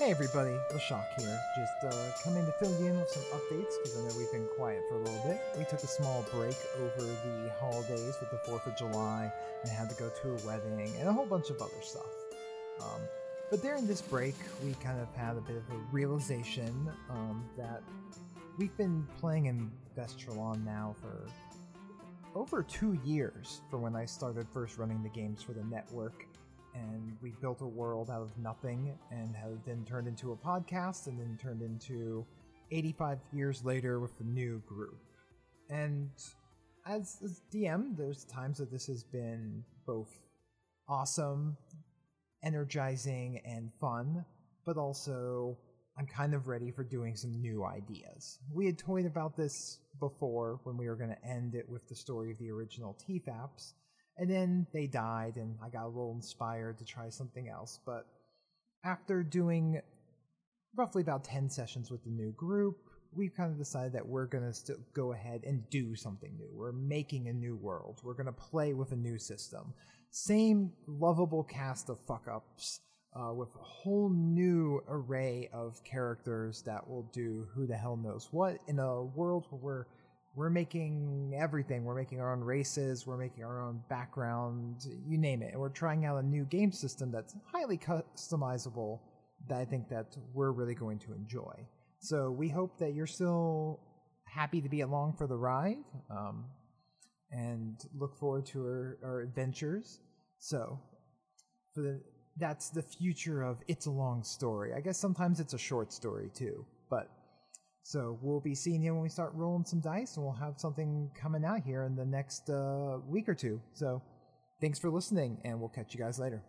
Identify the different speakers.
Speaker 1: Hey everybody, Shock here. Just uh, coming to fill you in with some updates because I know we've been quiet for a little bit. We took a small break over the holidays with the 4th of July and had to go to a wedding and a whole bunch of other stuff. Um, but during this break, we kind of had a bit of a realization um, that we've been playing in Vestralon now for over two years from when I started first running the games for the network and we built a world out of nothing and have then turned into a podcast and then turned into 85 years later with a new group. And as, as DM, there's times that this has been both awesome, energizing, and fun, but also I'm kind of ready for doing some new ideas. We had toyed about this before when we were going to end it with the story of the original TFAPs, and then they died, and I got a little inspired to try something else. But after doing roughly about 10 sessions with the new group, we've kind of decided that we're going to go ahead and do something new. We're making a new world. We're going to play with a new system. Same lovable cast of fuck ups. Uh, with a whole new array of characters that will do who the hell knows what in a world where we're we're making everything. We're making our own races, we're making our own background, you name it. And we're trying out a new game system that's highly customizable that I think that we're really going to enjoy. So we hope that you're still happy to be along for the ride um, and look forward to our, our adventures. So for the, that's the future of It's a Long Story. I guess sometimes it's a short story too, but so we'll be seeing you when we start rolling some dice, and we'll have something coming out here in the next uh, week or two. So thanks for listening, and we'll catch you guys later.